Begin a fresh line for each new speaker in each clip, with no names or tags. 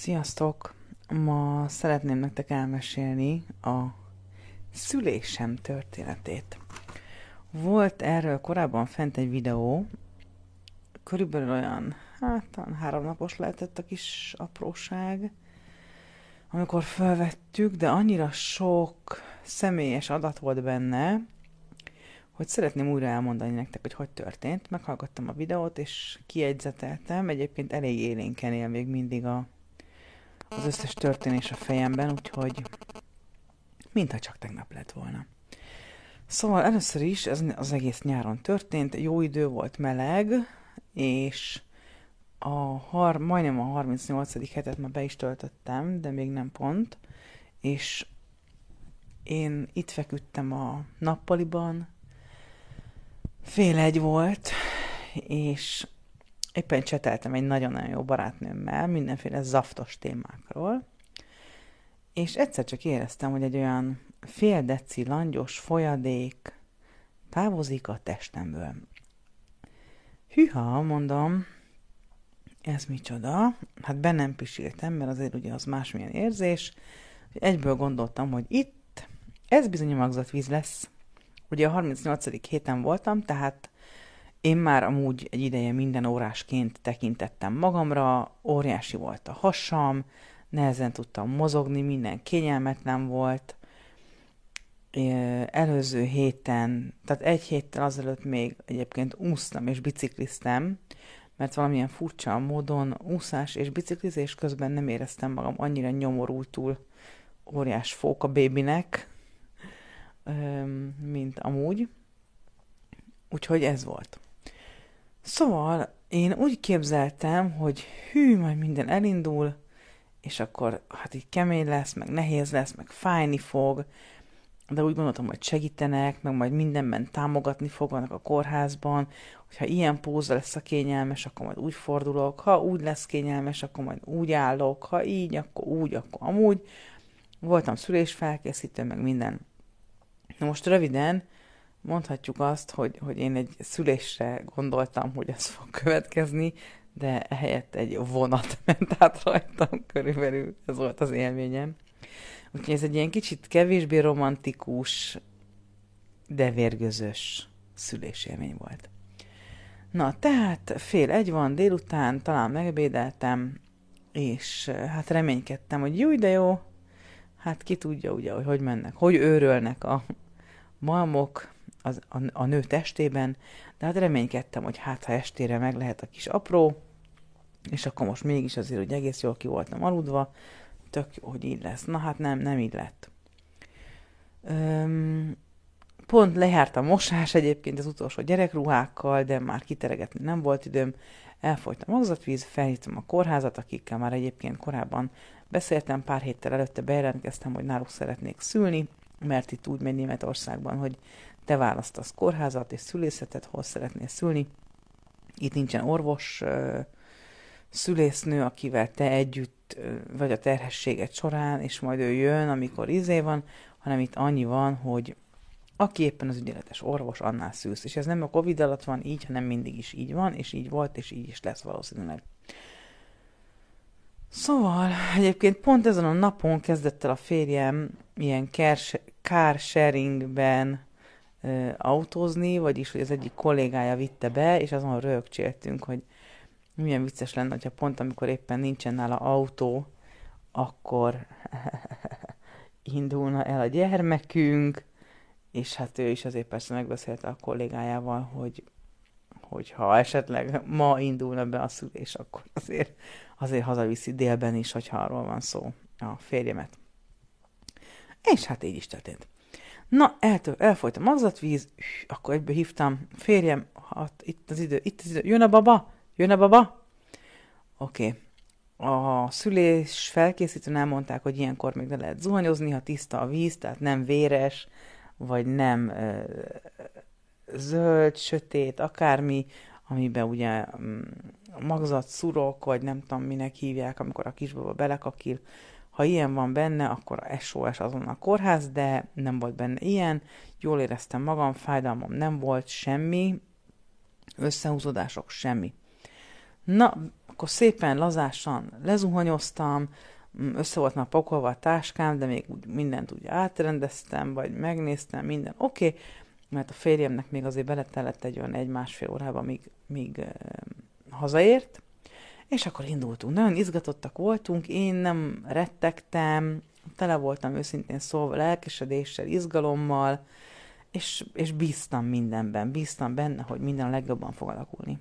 Sziasztok! Ma szeretném nektek elmesélni a szülésem történetét. Volt erről korábban fent egy videó, körülbelül olyan, hát talán három napos lehetett a kis apróság, amikor felvettük, de annyira sok személyes adat volt benne, hogy szeretném újra elmondani nektek, hogy hogy történt. Meghallgattam a videót, és kiegyzeteltem. Egyébként elég élénken él még mindig a, az összes történés a fejemben, úgyhogy mintha csak tegnap lett volna. Szóval először is ez az egész nyáron történt, jó idő volt, meleg, és a har, majdnem a 38. hetet már be is töltöttem, de még nem pont, és én itt feküdtem a nappaliban, fél egy volt, és éppen cseteltem egy nagyon-nagyon jó barátnőmmel mindenféle zaftos témákról, és egyszer csak éreztem, hogy egy olyan fél deci langyos folyadék távozik a testemből. Hűha, mondom, ez micsoda? Hát bennem pisiltem, mert azért ugye az másmilyen érzés. Egyből gondoltam, hogy itt ez bizony magzatvíz lesz. Ugye a 38. héten voltam, tehát én már amúgy egy ideje minden órásként tekintettem magamra, óriási volt a hasam, nehezen tudtam mozogni, minden kényelmetlen volt. Előző héten, tehát egy héttel azelőtt még egyébként úsztam és bicikliztem, mert valamilyen furcsa módon úszás és biciklizés közben nem éreztem magam annyira nyomorultul óriás fóka bébinek, mint amúgy. Úgyhogy ez volt. Szóval én úgy képzeltem, hogy hű, majd minden elindul, és akkor hát így kemény lesz, meg nehéz lesz, meg fájni fog, de úgy gondoltam, hogy segítenek, meg majd mindenben támogatni fognak a kórházban, hogyha ilyen póza lesz a kényelmes, akkor majd úgy fordulok, ha úgy lesz kényelmes, akkor majd úgy állok, ha így, akkor úgy, akkor amúgy. Voltam szülésfelkészítő, meg minden. Na most röviden mondhatjuk azt, hogy, hogy én egy szülésre gondoltam, hogy ez fog következni, de ehelyett egy vonat ment át rajtam körülbelül, ez volt az élményem. Úgyhogy ez egy ilyen kicsit kevésbé romantikus, de vérgözös szülésélmény volt. Na, tehát fél egy van délután, talán megbédeltem, és hát reménykedtem, hogy jó, de jó, hát ki tudja ugye, hogy hogy mennek, hogy őrölnek a malmok az, a, a nő testében, de hát reménykedtem, hogy hát ha estére meg lehet a kis apró, és akkor most mégis azért, hogy egész jól ki voltam aludva, tök hogy így lesz. Na hát nem, nem így lett. Öm, pont lejárt a mosás egyébként az utolsó gyerekruhákkal, de már kiteregetni nem volt időm. Elfolyt a magzatvíz, felhívtam a kórházat, akikkel már egyébként korábban beszéltem, pár héttel előtte bejelentkeztem, hogy náluk szeretnék szülni, mert itt úgy megy Németországban, hogy te választasz kórházat és szülészetet, hol szeretnél szülni. Itt nincsen orvos, szülésznő, akivel te együtt vagy a terhességet során, és majd ő jön, amikor izé van, hanem itt annyi van, hogy aki éppen az ügyeletes orvos, annál szülsz. És ez nem a Covid alatt van így, hanem mindig is így van, és így volt, és így is lesz valószínűleg. Szóval egyébként pont ezen a napon kezdett el a férjem ilyen car sharingben ö, autózni, vagyis hogy az egyik kollégája vitte be, és azon rögcséltünk, hogy milyen vicces lenne, hogyha pont amikor éppen nincsen nála autó, akkor indulna el a gyermekünk, és hát ő is azért persze megbeszélte a kollégájával, hogy hogy ha esetleg ma indulna be a szülés, akkor azért, azért hazaviszi délben is, hogyha arról van szó a férjemet. És hát így is történt. Na, eltől, elfolyt a magzatvíz, akkor egyből hívtam, férjem, hát itt az idő, itt az idő, jön a baba, jön a baba. Oké. Okay. A szülés felkészítőn elmondták, hogy ilyenkor még ne lehet zuhanyozni, ha tiszta a víz, tehát nem véres, vagy nem ö, zöld, sötét, akármi, amiben ugye mm, magzat, szurok, vagy nem tudom minek hívják, amikor a kisbaba belekakil. Ha ilyen van benne, akkor a SOS azon a kórház, de nem volt benne ilyen. Jól éreztem magam, fájdalmam nem volt, semmi, összehúzódások, semmi. Na, akkor szépen lazásan lezuhanyoztam, mm, össze volt már pakolva a táskám, de még úgy mindent úgy átrendeztem, vagy megnéztem, minden oké, okay, mert a férjemnek még azért beletellett egy olyan egy-másfél órában, míg, míg uh, hazaért, és akkor indultunk. Nagyon izgatottak voltunk, én nem rettegtem, tele voltam őszintén szólva lelkesedéssel, izgalommal, és, és bíztam mindenben, bíztam benne, hogy minden a legjobban fog alakulni.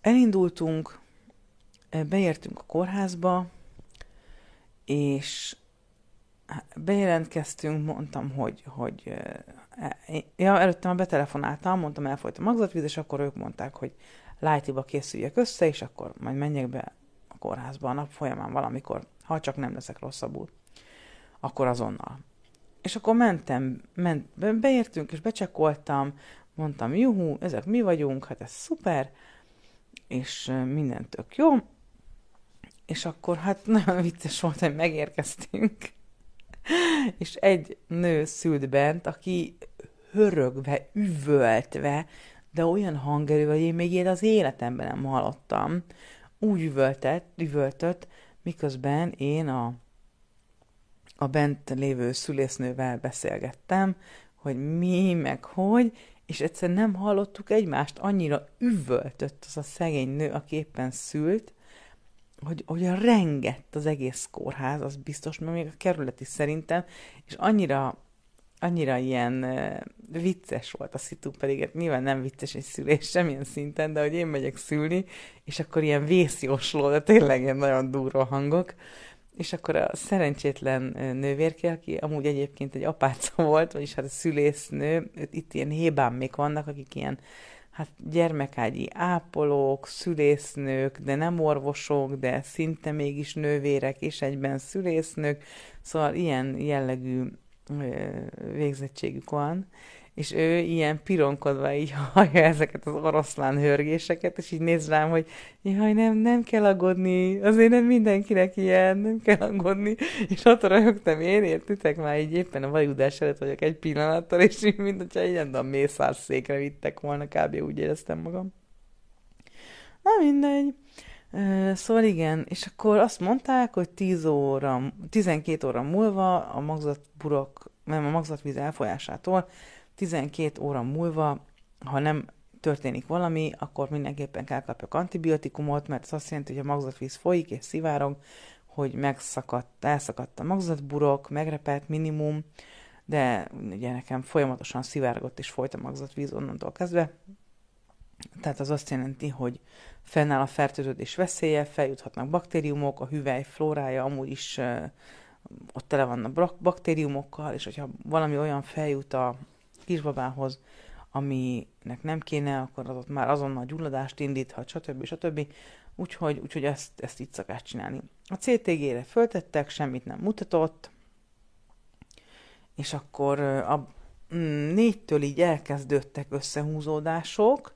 Elindultunk, beértünk a kórházba, és bejelentkeztünk, mondtam, hogy, hogy e, ja, előtte már betelefonáltam, mondtam, elfolyt a magzatvíz, és akkor ők mondták, hogy lájtiba készüljek össze, és akkor majd menjek be a kórházba a nap folyamán valamikor, ha csak nem leszek rosszabbul, akkor azonnal. És akkor mentem, ment, beértünk, és becsekoltam, mondtam, juhú, ezek mi vagyunk, hát ez szuper, és minden tök jó. És akkor hát nagyon vicces volt, hogy megérkeztünk. és egy nő szült bent, aki hörögve, üvöltve, de olyan hangerő, hogy én még ilyet az életemben nem hallottam. Úgy üvöltett, üvöltött, miközben én a, a bent lévő szülésznővel beszélgettem, hogy mi, meg hogy, és egyszerűen nem hallottuk egymást, annyira üvöltött az a szegény nő, aki éppen szült, hogy, hogy rengett az egész kórház, az biztos, mert még a kerület is szerintem, és annyira, annyira ilyen vicces volt a szitu, pedig hát nyilván nem vicces egy szülés semmilyen szinten, de hogy én megyek szülni, és akkor ilyen vészjósló, de tényleg ilyen nagyon durva hangok, és akkor a szerencsétlen nővérke, aki amúgy egyébként egy apáca volt, vagyis hát a szülésznő, itt ilyen hébámék vannak, akik ilyen hát gyermekágyi ápolók, szülésznők, de nem orvosok, de szinte mégis nővérek, és egyben szülésznők, szóval ilyen jellegű végzettségük van, és ő ilyen pironkodva így hallja ezeket az oroszlán hörgéseket, és így néz rám, hogy jaj, nem, nem kell aggódni, azért nem mindenkinek ilyen, nem kell aggódni, és ott röhögtem én, értitek már így éppen a vajudás előtt vagyok egy pillanattal, és így, mint hogyha egy a mészárszékre vittek volna, kb. úgy éreztem magam. Na mindegy. Szóval igen, és akkor azt mondták, hogy 10 óra, 12 óra múlva a magzatburok, nem a magzatvíz elfolyásától 12 óra múlva, ha nem történik valami, akkor mindenképpen kell kapjak antibiotikumot, mert ez azt jelenti, hogy a magzatvíz folyik és szivárog, hogy megszakadt, elszakadt a magzatburok, megrepelt minimum, de ugye nekem folyamatosan szivárgott és folyt a magzatvíz onnantól kezdve. Tehát az azt jelenti, hogy fennáll a fertőződés veszélye, feljuthatnak baktériumok, a hüvely flórája amúgy is ott tele van a baktériumokkal, és hogyha valami olyan feljut a, kisbabához, aminek nem kéne, akkor az ott már azonnal gyulladást indíthat, stb. stb. Úgyhogy, úgyhogy ezt, ezt így szokás csinálni. A CTG-re föltettek, semmit nem mutatott, és akkor a mm, négytől így elkezdődtek összehúzódások,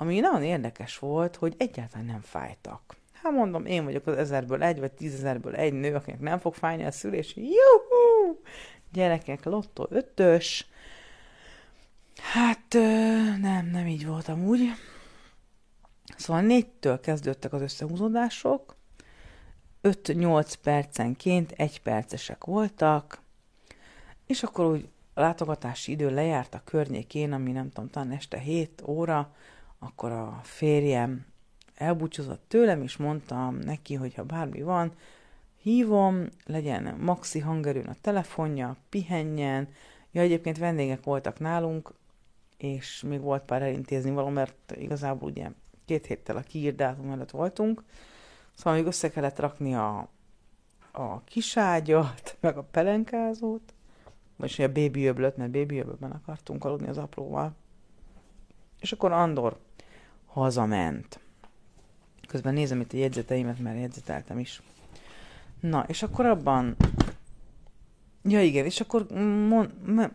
ami nagyon érdekes volt, hogy egyáltalán nem fájtak. Hát mondom, én vagyok az ezerből egy, vagy tízezerből egy nő, akinek nem fog fájni a szülés. Juhú! Gyerekek, lottó ötös, Hát nem, nem így voltam úgy. Szóval négytől kezdődtek az összehúzódások, 5-8 percenként egy percesek voltak, és akkor úgy látogatási idő lejárt a környékén, ami nem tudom, talán este 7 óra, akkor a férjem elbúcsúzott tőlem, és mondtam neki, hogy ha bármi van, hívom, legyen maxi hangerőn a telefonja, pihenjen. Ja, egyébként vendégek voltak nálunk, és még volt pár elintézni való, mert igazából ugye két héttel a kiírdátum előtt voltunk, szóval még össze kellett rakni a, a kiságyat, meg a pelenkázót, vagyis a baby öblöt, mert baby öblötben akartunk aludni az apróval. És akkor Andor hazament. Közben nézem itt a jegyzeteimet, mert jegyzeteltem is. Na, és akkor abban Ja igen, és akkor mon, me,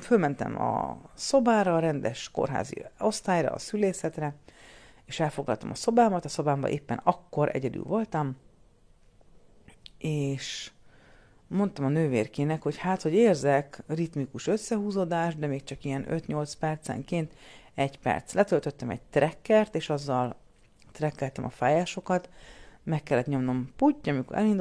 fölmentem a szobára, a rendes kórházi osztályra, a szülészetre, és elfoglaltam a szobámat, a szobámban éppen akkor egyedül voltam, és mondtam a nővérkének, hogy hát, hogy érzek ritmikus összehúzódást, de még csak ilyen 5-8 percenként egy perc. Letöltöttem egy trekkert, és azzal trekkeltem a fájásokat, meg kellett nyomnom putty, amikor elindult,